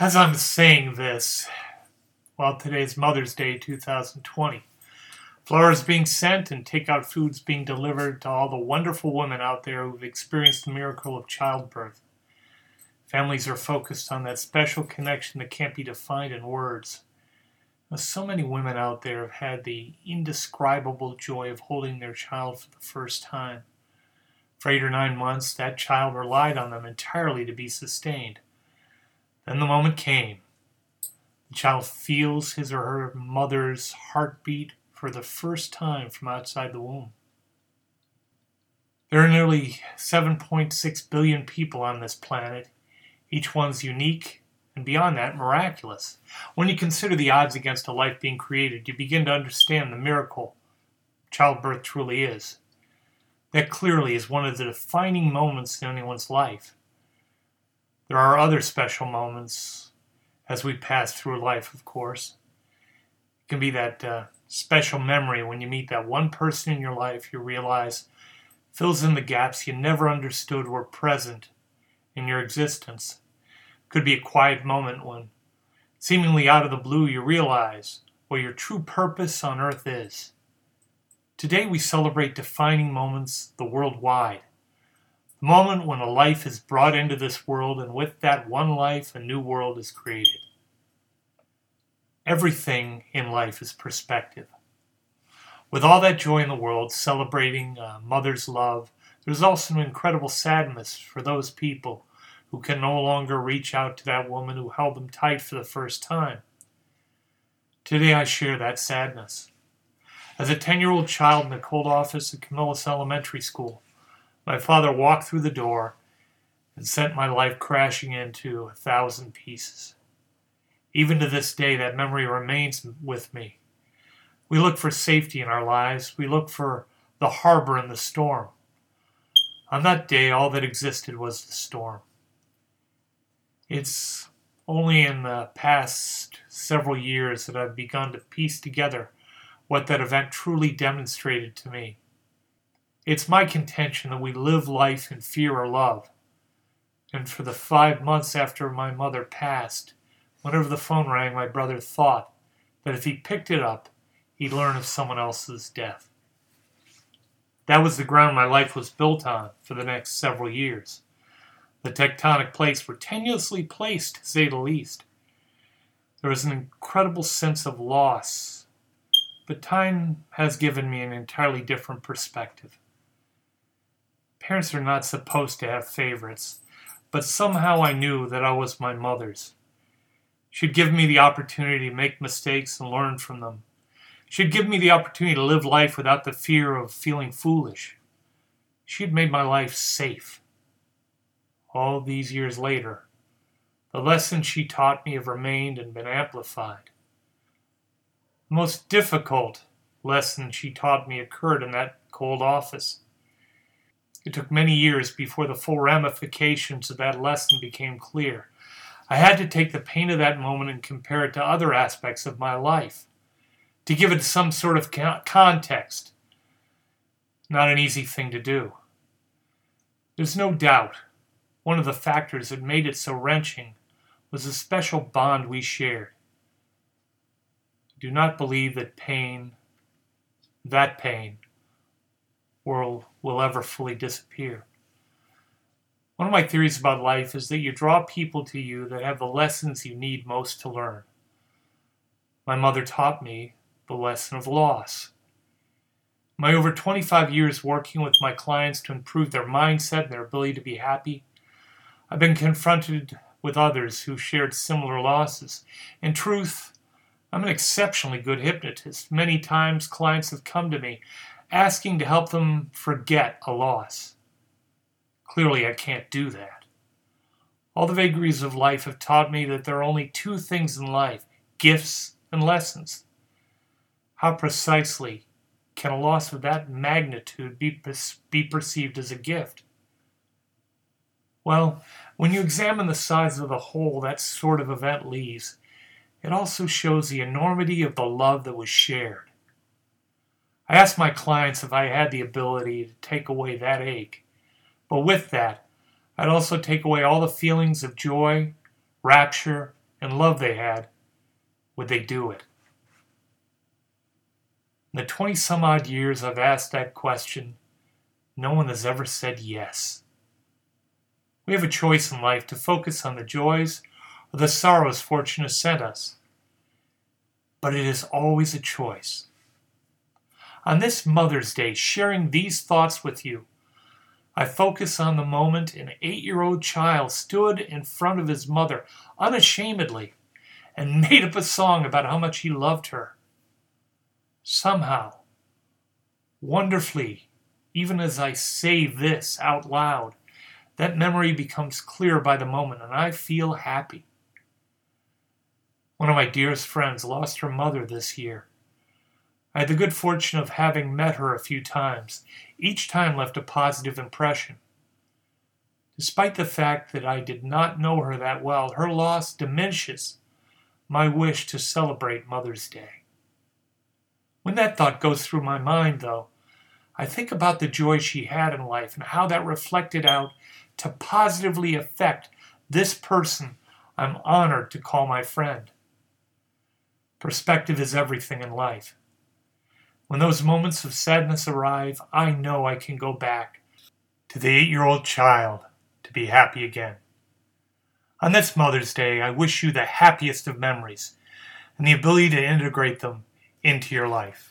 As I'm saying this, well, today's Mother's Day 2020. Flowers being sent and takeout foods being delivered to all the wonderful women out there who've experienced the miracle of childbirth. Families are focused on that special connection that can't be defined in words. So many women out there have had the indescribable joy of holding their child for the first time. For eight or nine months, that child relied on them entirely to be sustained. Then the moment came. The child feels his or her mother's heartbeat for the first time from outside the womb. There are nearly 7.6 billion people on this planet. Each one's unique and beyond that, miraculous. When you consider the odds against a life being created, you begin to understand the miracle childbirth truly is. That clearly is one of the defining moments in anyone's life. There are other special moments as we pass through life, of course. It can be that uh, special memory when you meet that one person in your life you realize fills in the gaps you never understood were present in your existence. Could be a quiet moment when, seemingly out of the blue, you realize what your true purpose on earth is. Today we celebrate defining moments the world wide. The moment when a life is brought into this world, and with that one life, a new world is created. Everything in life is perspective. With all that joy in the world, celebrating uh, mother's love, there's also an incredible sadness for those people who can no longer reach out to that woman who held them tight for the first time. Today I share that sadness. As a 10 year old child in the cold office at Camillus Elementary School, my father walked through the door and sent my life crashing into a thousand pieces. Even to this day, that memory remains with me. We look for safety in our lives. We look for the harbor in the storm. On that day, all that existed was the storm. It's only in the past several years that I've begun to piece together what that event truly demonstrated to me. It's my contention that we live life in fear or love. And for the five months after my mother passed, Whenever the phone rang, my brother thought that if he picked it up, he'd learn of someone else's death. That was the ground my life was built on for the next several years. The tectonic plates were tenuously placed, to say the least. There was an incredible sense of loss, but time has given me an entirely different perspective. Parents are not supposed to have favorites, but somehow I knew that I was my mother's. She'd give me the opportunity to make mistakes and learn from them. She'd give me the opportunity to live life without the fear of feeling foolish. She had made my life safe. All these years later, the lessons she taught me have remained and been amplified. The most difficult lesson she taught me occurred in that cold office. It took many years before the full ramifications of that lesson became clear. I had to take the pain of that moment and compare it to other aspects of my life, to give it some sort of context. Not an easy thing to do. There's no doubt one of the factors that made it so wrenching was the special bond we shared. I do not believe that pain, that pain, will, will ever fully disappear. One of my theories about life is that you draw people to you that have the lessons you need most to learn. My mother taught me the lesson of loss. My over 25 years working with my clients to improve their mindset and their ability to be happy, I've been confronted with others who shared similar losses. In truth, I'm an exceptionally good hypnotist. Many times, clients have come to me asking to help them forget a loss. Clearly, I can't do that. All the vagaries of life have taught me that there are only two things in life gifts and lessons. How precisely can a loss of that magnitude be, be perceived as a gift? Well, when you examine the size of the hole that sort of event leaves, it also shows the enormity of the love that was shared. I ask my clients if I had the ability to take away that ache but with that, I'd also take away all the feelings of joy, rapture, and love they had, would they do it? In the 20 some odd years I've asked that question, no one has ever said yes. We have a choice in life to focus on the joys or the sorrows fortune has sent us. But it is always a choice. On this Mother's Day, sharing these thoughts with you, I focus on the moment an eight year old child stood in front of his mother unashamedly and made up a song about how much he loved her. Somehow, wonderfully, even as I say this out loud, that memory becomes clear by the moment, and I feel happy. One of my dearest friends lost her mother this year. I had the good fortune of having met her a few times. Each time left a positive impression. Despite the fact that I did not know her that well, her loss diminishes my wish to celebrate Mother's Day. When that thought goes through my mind, though, I think about the joy she had in life and how that reflected out to positively affect this person I'm honored to call my friend. Perspective is everything in life. When those moments of sadness arrive, I know I can go back to the eight year old child to be happy again. On this Mother's Day, I wish you the happiest of memories and the ability to integrate them into your life.